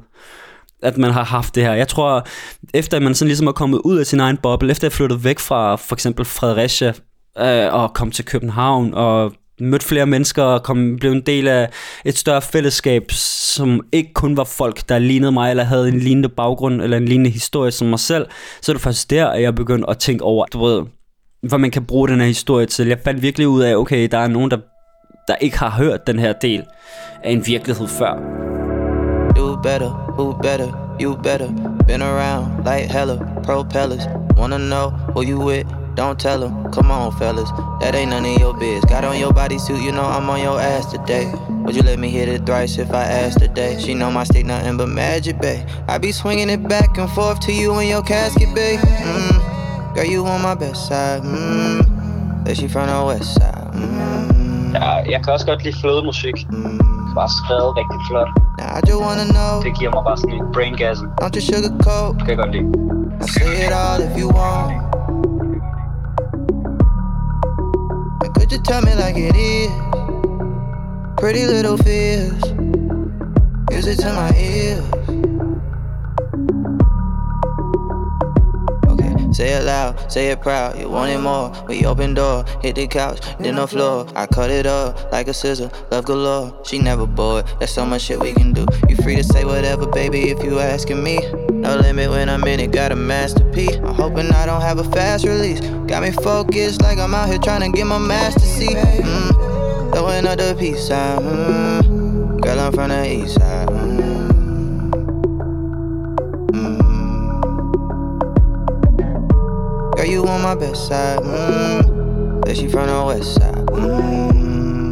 at man har haft det her. Jeg tror, efter man sådan ligesom er kommet ud af sin egen boble, efter jeg flyttede væk fra for eksempel Fredericia øh, og kom til København og mødt flere mennesker og kom, blev en del af et større fællesskab, som ikke kun var folk, der lignede mig, eller havde en lignende baggrund, eller en lignende historie som mig selv, så er det først der, at jeg begyndte at tænke over, du ved, hvad man kan bruge den her historie til. Jeg fandt virkelig ud af, okay, der er nogen, der, der ikke har hørt den her del af en virkelighed før. Do better, who better, you better Been around like hella propellers Wanna know who you with Don't tell them, come on, fellas. That ain't none of your biz. Got on your bodysuit, you know I'm on your ass today. Would you let me hit it thrice if I asked today? She know my stick nothing but magic, babe. I be swinging it back and forth to you in your casket, babe. Mm. Girl, you on my best side. Mm. That she from the west side. Mm. Ja, jeg kan også godt lide flødemusik. Mm. Bare skrevet rigtig flot. Now I just wanna know. Det giver mig bare sådan en brain gas. Don't you sugarcoat. Det kan jeg godt lide. I say it all if you want. You tell me like it is? Pretty little fears. Use it to my ears. Say it loud, say it proud. You want it more? We open door, hit the couch, then the floor. I cut it up like a scissor, love galore. She never bored. There's so much shit we can do. You free to say whatever, baby, if you asking me. No limit when I'm in it, got a masterpiece. I'm hoping I don't have a fast release. Got me focused like I'm out here trying to get my master seat. Mm, throwing up the peace sign. Mm, girl, I'm from the east side. My best side. Mm, but she from the west side. Mm,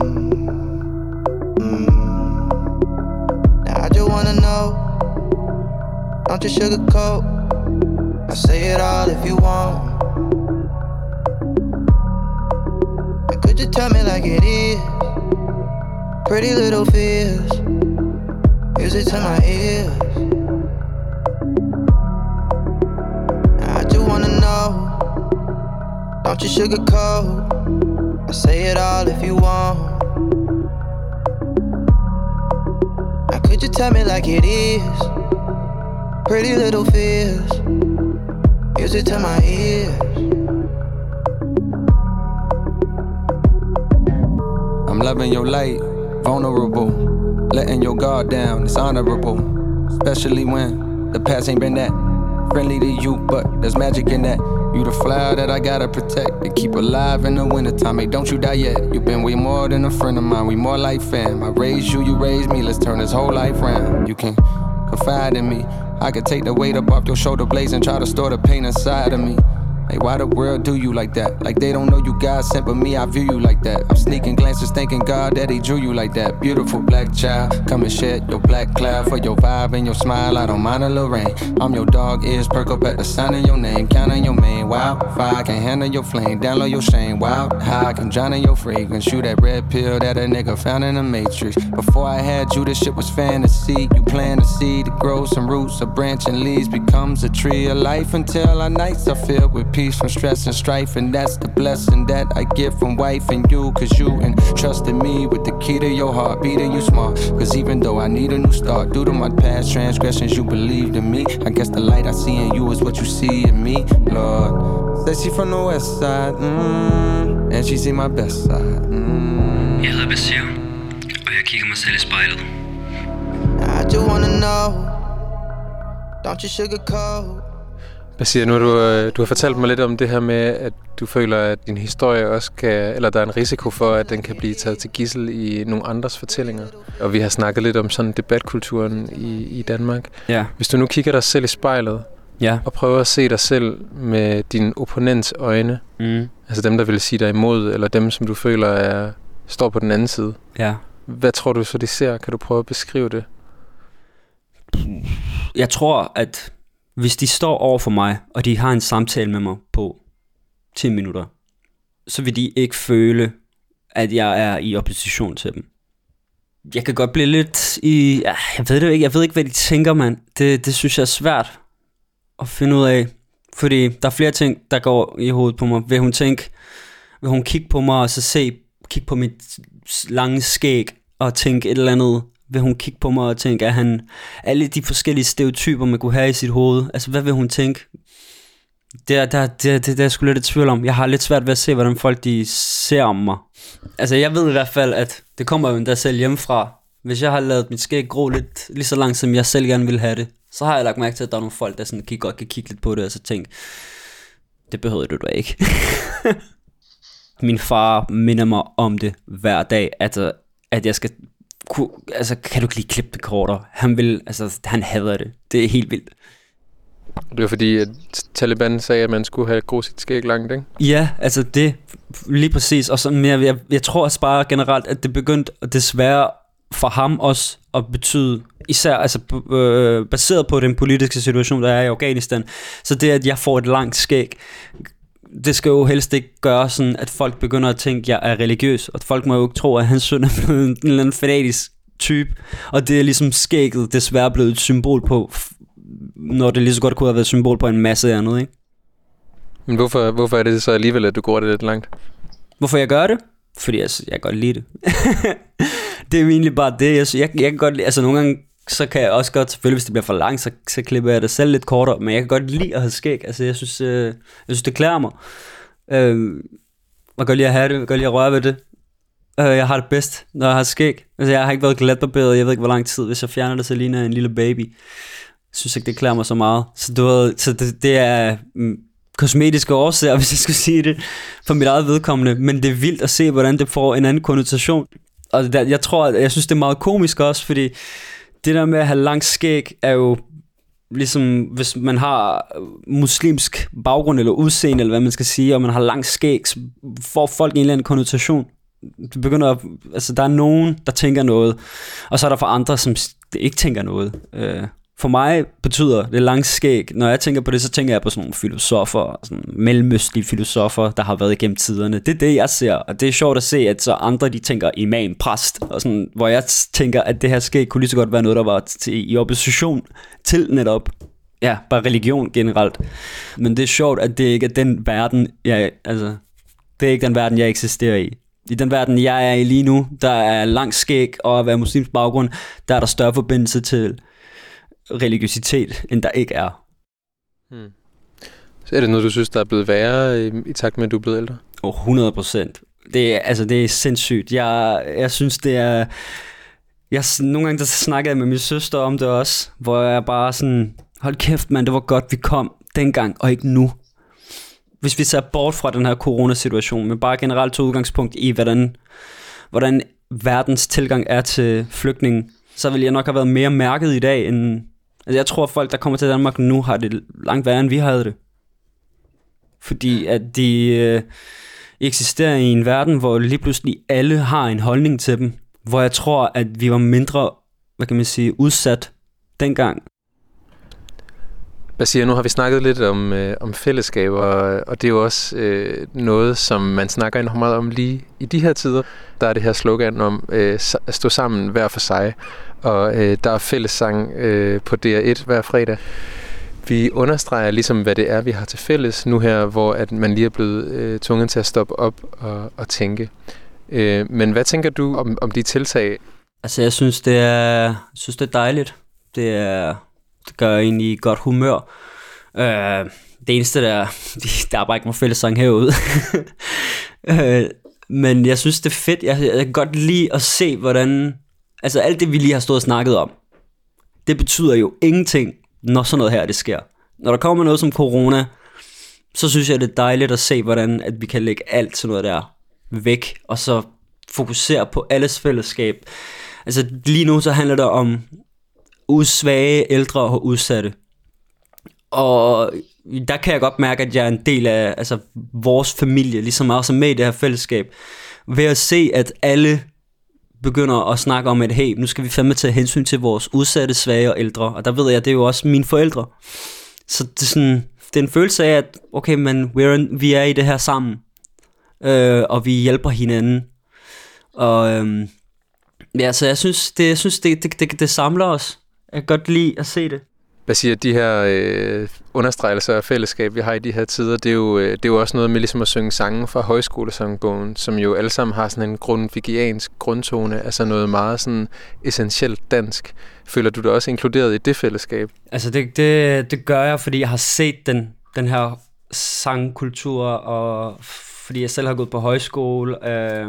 mm. Now I just wanna know. Don't you sugarcoat. I say it all if you want. And could you tell me like it is? Pretty little fears. It to my ears. Sugarcoat. I say it all if you want. Now could you tell me like it is? Pretty little fears. Use it to my ears. I'm loving your light, vulnerable. Letting your guard down, it's honorable. Especially when the past ain't been that friendly to you, but there's magic in that. You the flower that I gotta protect and keep alive in the wintertime. Hey, don't you die yet. You've been way more than a friend of mine. We more like fam. I raised you, you raised me. Let's turn this whole life round. You can confide in me. I could take the weight up off your shoulder blades and try to store the pain inside of me. Like, why the world do you like that? Like, they don't know you God sent, but me, I view you like that. I'm sneaking glances, thanking God that He drew you like that. Beautiful black child, come and shed your black cloud for your vibe and your smile. I don't mind a little rain. I'm your dog, ears perk up at the sound of your name. Counting your main, wow. Fire I can handle your flame, download your shame. How I can drown in your fragrance. Shoot that red pill that a nigga found in the matrix. Before I had you, this shit was fantasy. You plant a seed to grow some roots, a branch and leaves becomes a tree of life until our nights are filled with peace from stress and strife. And that's the blessing that I get from wife and you, cause you entrusted me with the key to your heart, beating you smart. Cause even though I need a new start, due to my past transgressions, you believed in me. I guess the light I see in you is what you see in me, Lord. Says she from the west side, mm, and she see my best side. Mm. Jeg hedder Basir, og jeg kigger mig selv i. I just wanna know. Don't you sugarcoat. Basir, nu har du, øh, du har fortalt mig lidt om det her med, at du føler, at din historie også kan, eller der er en risiko for, at den kan blive taget til gissel i nogle andres fortællinger. Og vi har snakket lidt om sådan debatkulturen i, i Danmark. Ja. Hvis du nu kigger dig selv i spejlet, Ja. og prøver at se dig selv med din opponents øjne, Mm. altså dem, der vil sige dig imod, eller dem, som du føler er, står på den anden side. Ja. Hvad tror du så, de ser? Kan du prøve at beskrive det? Jeg tror, at hvis de står over for mig, og de har en samtale med mig på 10 minutter, så vil de ikke føle, at jeg er i opposition til dem. Jeg kan godt blive lidt i... Ja, jeg ved det ikke. Jeg ved ikke, hvad de tænker, mand. Det, det synes jeg er svært at finde ud af. Fordi der er flere ting, der går i hovedet på mig. Vil hun tænke... Vil hun kigge på mig og så se... Kigge på mit lange skæg og tænke et eller andet... Vil hun kigge på mig og tænke, at han... Alle de forskellige stereotyper, man kunne have i sit hoved. Altså, hvad vil hun tænke? Det er, der, det, det, det er jeg sgu lidt i tvivl om. Jeg har lidt svært ved at se, hvordan folk de ser om mig. Altså, jeg ved i hvert fald, at det kommer jo endda selv hjemmefra. Hvis jeg har lavet mit skæg gro lidt lige så langt, som jeg selv gerne vil have det, så har jeg lagt mærke til, at der er nogle folk, der sådan, kan godt kan kigge lidt på det, og så tænke, det behøver du da ikke. Min far minder mig om det hver dag, at, øh, at jeg skal kunne, altså, kan du ikke lige klippe det kortere? Han vil, altså, han hader det. Det er helt vildt. Det var fordi, at Taliban sagde, at man skulle have gået sit skæg langt, ikke? Ja, altså det, lige præcis. Og sådan, jeg, jeg, jeg tror også bare generelt, at det begyndte desværre for ham også at betyde, især altså, øh, baseret på den politiske situation, der er i Afghanistan, så det, at jeg får et langt skæg, det skal jo helst ikke gøre sådan, at folk begynder at tænke, at jeg er religiøs, og folk må jo ikke tro, at hans søn er blevet en eller anden fanatisk type, og det er ligesom skægget desværre blevet et symbol på, når det lige så godt kunne have været et symbol på en masse andet, ikke? Men hvorfor, hvorfor er det så alligevel, at du går det lidt langt? Hvorfor jeg gør det? Fordi jeg kan godt lide det. det er egentlig bare det. Jeg, jeg, jeg kan godt lide, altså nogle gange, så kan jeg også godt, selvfølgelig hvis det bliver for langt, så, så klipper jeg det selv lidt kortere, men jeg kan godt lide at have skæg. Altså jeg synes, øh, jeg synes det klæder mig. Øh, jeg kan godt lide at have det, jeg kan godt lide at røre ved det. Øh, jeg har det bedst, når jeg har skæg. Altså jeg har ikke været glatbarberet, jeg ved ikke hvor lang tid. Hvis jeg fjerner det, så ligner jeg en lille baby. Jeg synes ikke, det klæder mig så meget. Så, du ved, så det, det er mm, kosmetiske årsager, hvis jeg skulle sige det, for mit eget vedkommende. Men det er vildt at se, hvordan det får en anden konnotation. Og der, jeg tror, at jeg synes, det er meget komisk også, fordi det der med at have langt skæg er jo ligesom, hvis man har øh, muslimsk baggrund eller udseende, eller hvad man skal sige, og man har langt skæg, så får folk en eller anden konnotation. Det begynder at, altså der er nogen, der tænker noget, og så er der for andre, som ikke tænker noget. Øh, for mig betyder det langskæg. Når jeg tænker på det, så tænker jeg på sådan nogle filosofer, sådan mellemøstlige filosofer, der har været igennem tiderne. Det er det, jeg ser, og det er sjovt at se, at så andre de tænker imam, præst, og sådan, hvor jeg tænker, at det her skæg kunne lige så godt være noget, der var til, i opposition til netop ja, bare religion generelt. Men det er sjovt, at det ikke er den verden, jeg, altså, det er ikke den verden, jeg eksisterer i. I den verden, jeg er i lige nu, der er langt skæg og at være muslims baggrund, der er der større forbindelse til religiøsitet, end der ikke er. Hmm. Så er det noget, du synes, der er blevet værre i, i takt med, at du er blevet ældre? Oh, 100 procent. Det er, altså, det er sindssygt. Jeg, jeg synes, det er... Jeg, nogle gange der snakkede jeg med min søster om det også, hvor jeg bare sådan, hold kæft mand, det var godt, vi kom dengang, og ikke nu. Hvis vi ser bort fra den her coronasituation, men bare generelt tog udgangspunkt i, hvordan, hvordan verdens tilgang er til flygtninge, så ville jeg nok have været mere mærket i dag, end... Altså jeg tror, at folk, der kommer til Danmark nu, har det langt værre, end vi havde det. Fordi at de øh, eksisterer i en verden, hvor lige pludselig alle har en holdning til dem. Hvor jeg tror, at vi var mindre, hvad kan man sige, udsat dengang. Basia, nu har vi snakket lidt om, øh, om fællesskaber, og det er jo også øh, noget, som man snakker enormt meget om lige i de her tider. Der er det her slogan om øh, at stå sammen hver for sig, og øh, der er fællessang øh, på DR1 hver fredag. Vi understreger ligesom, hvad det er, vi har til fælles nu her, hvor at man lige er blevet øh, tvunget til at stoppe op og, og tænke. Øh, men hvad tænker du om, om de tiltag? Altså, jeg synes, det er, synes, det er dejligt. Det, er, det gør egentlig godt humør. Øh, det eneste, der, der er bare ikke nogen fællessang herude. øh, men jeg synes, det er fedt. Jeg, jeg kan godt lide at se, hvordan... Altså, alt det, vi lige har stået og snakket om, det betyder jo ingenting, når sådan noget her, det sker. Når der kommer noget som corona, så synes jeg, det er dejligt at se, hvordan at vi kan lægge alt sådan noget der væk, og så fokusere på alles fællesskab. Altså lige nu så handler det om usvage, ældre og udsatte. Og der kan jeg godt mærke, at jeg er en del af altså, vores familie, ligesom også med i det her fællesskab. Ved at se, at alle begynder at snakke om, at hey, nu skal vi fandme tage hensyn til vores udsatte, svage og ældre. Og der ved jeg, det er jo også mine forældre. Så det er, sådan, det er en følelse af, at okay, men we're, vi er i det her sammen. Øh, og vi hjælper hinanden. Og øhm, ja, så jeg synes, det, jeg synes det, det, det, det samler os. Jeg kan godt lide at se det. Hvad siger de her øh, understregelser af fællesskab, vi har i de her tider? Det er, jo, øh, det er jo også noget med ligesom at synge sange fra højskolesangbogen, som jo alle sammen har sådan en grundvigiansk grundtone, altså noget meget sådan essentielt dansk. Føler du dig også inkluderet i det fællesskab? Altså det, det, det gør jeg, fordi jeg har set den, den her sangkultur, og fordi jeg selv har gået på højskole, øh,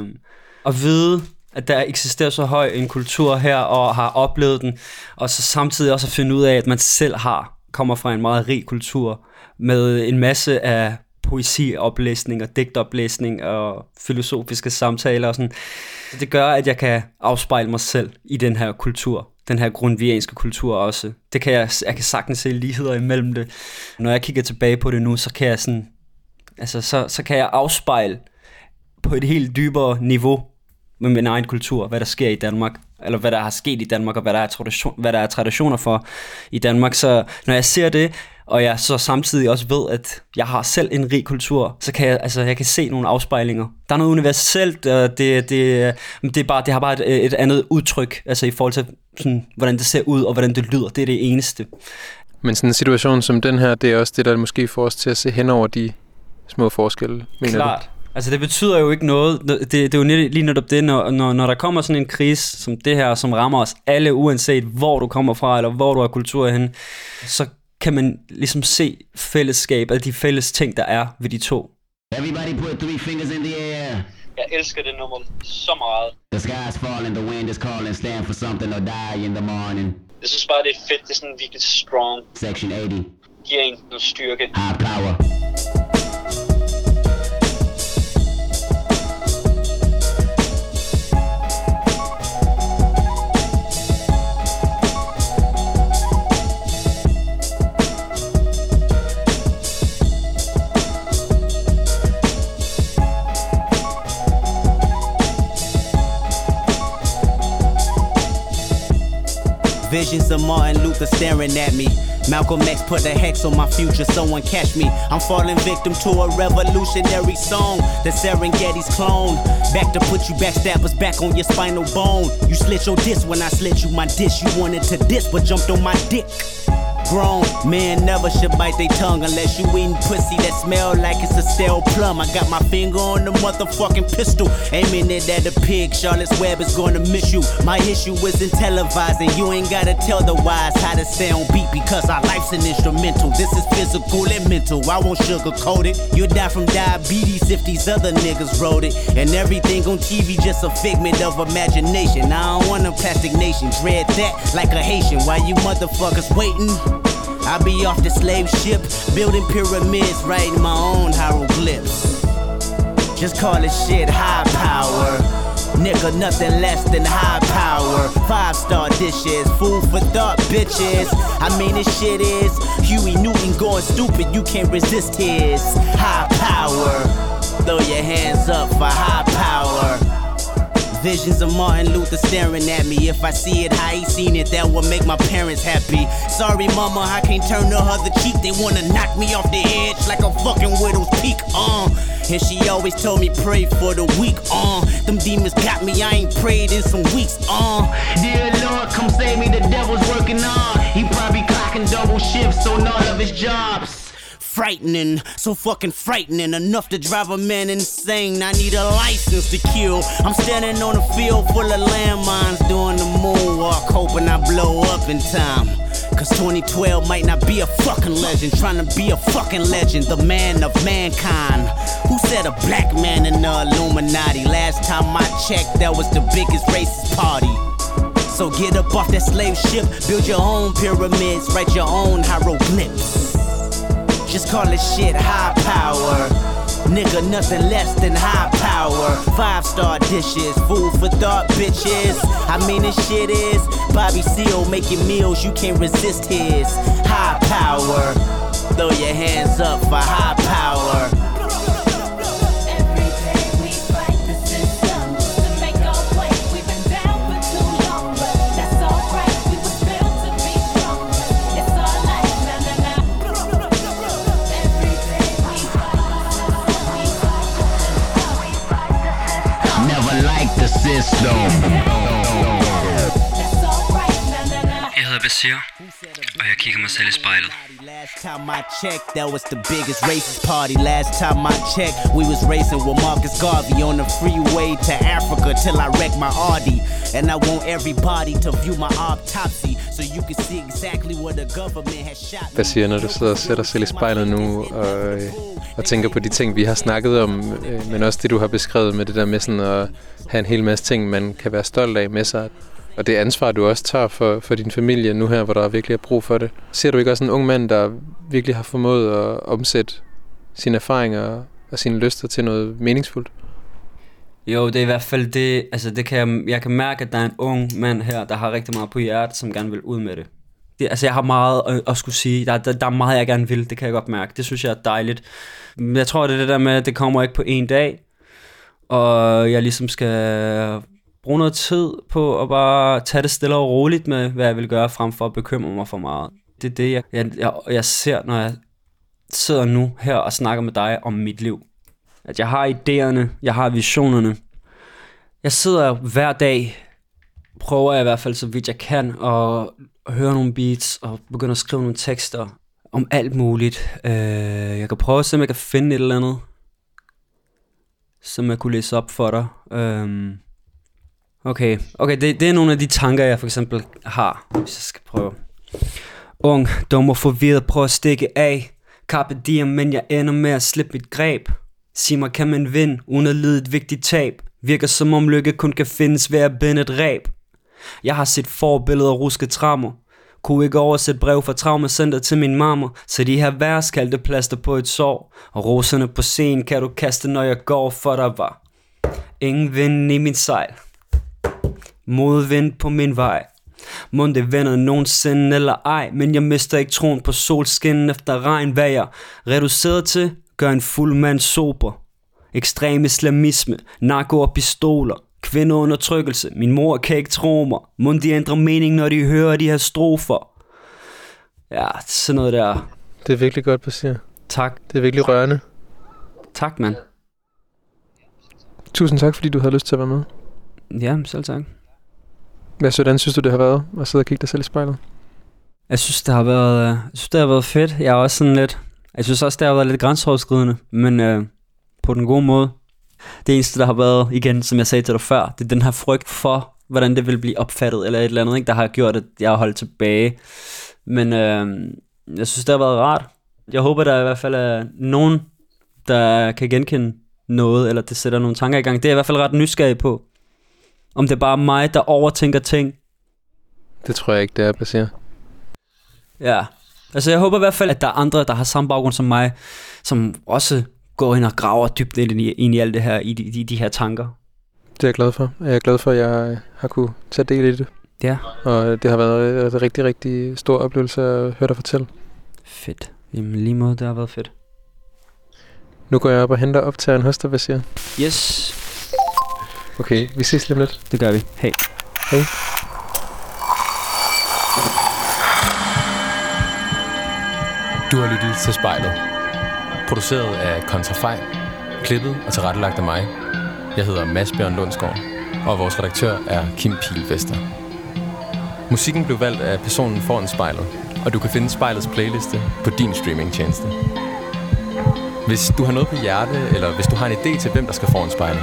og vide, at der eksisterer så høj en kultur her, og har oplevet den, og så samtidig også at finde ud af, at man selv har, kommer fra en meget rig kultur, med en masse af poesioplæsning og digtoplæsning og filosofiske samtaler og sådan. Det gør, at jeg kan afspejle mig selv i den her kultur, den her grundvianske kultur også. Det kan jeg, jeg kan sagtens se ligheder imellem det. Når jeg kigger tilbage på det nu, så kan jeg sådan, altså så, så kan jeg afspejle på et helt dybere niveau med min egen kultur, hvad der sker i Danmark, eller hvad der har sket i Danmark, og hvad der er, tradition, hvad der er traditioner for i Danmark. Så når jeg ser det, og jeg så samtidig også ved, at jeg har selv en rig kultur, så kan jeg, altså, jeg kan se nogle afspejlinger. Der er noget universelt, og det, det, det, er bare, det har bare et, et andet udtryk, altså i forhold til, sådan, hvordan det ser ud, og hvordan det lyder. Det er det eneste. Men sådan en situation som den her, det er også det, der måske får os til at se hen over de små forskelle, mener Klart. Du? Altså det betyder jo ikke noget, det, det er jo lige netop det, når, når, når der kommer sådan en krise som det her, som rammer os alle, uanset hvor du kommer fra, eller hvor du har kultur hen, så kan man ligesom se fællesskab, af de fælles ting, der er ved de to. Everybody put three fingers in the air. Jeg elsker det nummer så meget. The sky's falling, the wind is calling, stand for something or die in the morning. Jeg synes bare, det er fedt, det er sådan virkelig strong. Section 80. Giver en noget styrke. High power. Visions of Martin Luther staring at me. Malcolm X put a hex on my future, someone catch me. I'm falling victim to a revolutionary song. The Serengeti's clone. Back to put you backstabbers back on your spinal bone. You slit your disc when I slit you my dish. You wanted to diss, but jumped on my dick grown. Men never should bite their tongue unless you eating pussy that smell like it's a stale plum. I got my finger on the motherfucking pistol, aiming it at a pig. Charlotte's Web is gonna miss you. My issue isn't televising. You ain't gotta tell the wise how to stay on beat because our life's an instrumental. This is physical and mental. I won't sugarcoat it. You'll die from diabetes if these other niggas wrote it. And everything on TV just a figment of imagination. I don't want a plastic nation. Dread that like a Haitian. Why you motherfuckers waiting? I be off the slave ship, building pyramids, writing my own hieroglyphs. Just call it shit high power. Nigga, nothing less than high power. Five star dishes, food for thought, bitches. I mean, this shit is Huey Newton going stupid. You can't resist his high power. Throw your hands up for high power. Visions of Martin Luther staring at me. If I see it how he seen it, that will make my parents happy. Sorry, mama, I can't turn the other cheek. They wanna knock me off the edge like a fucking widow's peak. Uh. And she always told me pray for the weak. Uh. Them demons got me. I ain't prayed in some weeks. Uh. Dear Lord, come save me. The devil's working on. He probably clocking double shifts on all of his jobs frightening, so fucking frightening, enough to drive a man insane. I need a license to kill. I'm standing on a field full of landmines doing the moonwalk, hoping I blow up in time. Cause 2012 might not be a fucking legend, trying to be a fucking legend, the man of mankind. Who said a black man in the Illuminati? Last time I checked, that was the biggest racist party. So get up off that slave ship, build your own pyramids, write your own hieroglyphs. Just call it shit high power. Nigga, nothing less than high power. Five star dishes, food for thought, bitches. I mean, this shit is Bobby Seal making meals, you can't resist his high power. Throw your hands up for high power. Jeg hedder Basir, og jeg kigger mig selv i spejlet. Time I checked, that was the biggest racist party. Last time I checked, we was racing with Marcus Garvey on the freeway to Africa till I wrecked my Audi. And I want everybody to view my autopsy so you can see exactly where the government has shot. Hvad siger når du sidder og sætter selv i spejlet nu og, øh, og tænker på de ting, vi har snakket om, øh, men også det, du har beskrevet med det der med sådan at have en hel masse ting, man kan være stolt af med sig. Og det ansvar, du også tager for, for din familie nu her, hvor der virkelig er brug for det. Ser du ikke også en ung mand, der virkelig har formået at omsætte sine erfaringer og sine lyster til noget meningsfuldt? Jo, det er i hvert fald det, altså det kan jeg, jeg kan mærke, at der er en ung mand her, der har rigtig meget på hjertet, som gerne vil ud med det. det altså jeg har meget at, at skulle sige, der, der, der er meget, jeg gerne vil, det kan jeg godt mærke. Det synes jeg er dejligt. Men jeg tror, det er det der med, at det kommer ikke på en dag, og jeg ligesom skal bruge noget tid på at bare tage det stille og roligt med, hvad jeg vil gøre, frem for at bekymre mig for meget. Det er det, jeg, jeg, jeg, jeg ser, når jeg sidder nu her og snakker med dig om mit liv. At jeg har idéerne, jeg har visionerne. Jeg sidder hver dag, prøver jeg i hvert fald så vidt jeg kan, og høre nogle beats og begynde at skrive nogle tekster om alt muligt. Øh, jeg kan prøve at se, om jeg kan finde et eller andet, som jeg kunne læse op for dig. Øh, okay, okay det, det er nogle af de tanker, jeg for eksempel har, hvis jeg skal prøve. Ung, dum og forvirret, prøv at stikke af. Carpe diem, men jeg ender med at slippe mit greb. Sig mig, kan man vinde, uden at lide et vigtigt tab? Virker som om lykke kun kan findes ved at binde et ræb. Jeg har set forbilleder ruske trammer. Kunne ikke oversætte brev fra traumacenter til min mamma, så de her vers kaldte plaster på et sår. Og roserne på scenen kan du kaste, når jeg går, for der var ingen vind i min sejl. Modvind på min vej. Må det vender nogensinde eller ej, men jeg mister ikke troen på solskinnen efter regn, hvad jeg reduceret til, gør en fuld mand sober. Ekstrem islamisme, narko og pistoler, kvindeundertrykkelse, min mor kan ikke tro mig. Må de ændrer mening, når de hører de her strofer. Ja, sådan noget der. Det er virkelig godt, Basir. Tak. Det er virkelig rørende. Tak, mand. Tusind tak, fordi du havde lyst til at være med. Ja, selv tak. Hvad sådan synes du, det har været at sidde og kigge dig selv i spejlet? Jeg synes, det har været, øh, jeg synes, det har været fedt. Jeg er også sådan lidt... Jeg synes også, det har været lidt grænseoverskridende, men øh, på den gode måde. Det eneste, der har været, igen, som jeg sagde til dig før, det er den her frygt for, hvordan det vil blive opfattet, eller et eller andet, ikke, der har gjort, at jeg har holdt tilbage. Men øh, jeg synes, det har været rart. Jeg håber, der i hvert fald er nogen, der kan genkende noget, eller det sætter nogle tanker i gang. Det er jeg i hvert fald ret nysgerrig på. Om det er bare mig, der overtænker ting. Det tror jeg ikke, det er, Basir. Ja. Altså jeg håber i hvert fald, at der er andre, der har samme baggrund som mig, som også går ind og graver dybt ind i, ind i alt det her, i de, de, de her tanker. Det er jeg glad for. Jeg er glad for, at jeg har kunne tage del i det. Ja. Og det har været en rigtig, rigtig stor oplevelse at høre dig fortælle. Fedt. Jamen lige måde, det har været fedt. Nu går jeg op og henter optageren hos dig, hvad siger Yes. Okay, vi ses lige om lidt. Det gør vi. Hej. Hej. Du har lyttet til Spejlet. Produceret af Kontrafej. Klippet og tilrettelagt af mig. Jeg hedder Mads Bjørn Lundsgaard. Og vores redaktør er Kim Pilvester. Musikken blev valgt af personen foran spejlet. Og du kan finde spejlets playliste på din streamingtjeneste. Hvis du har noget på hjerte, eller hvis du har en idé til, hvem der skal foran spejlet,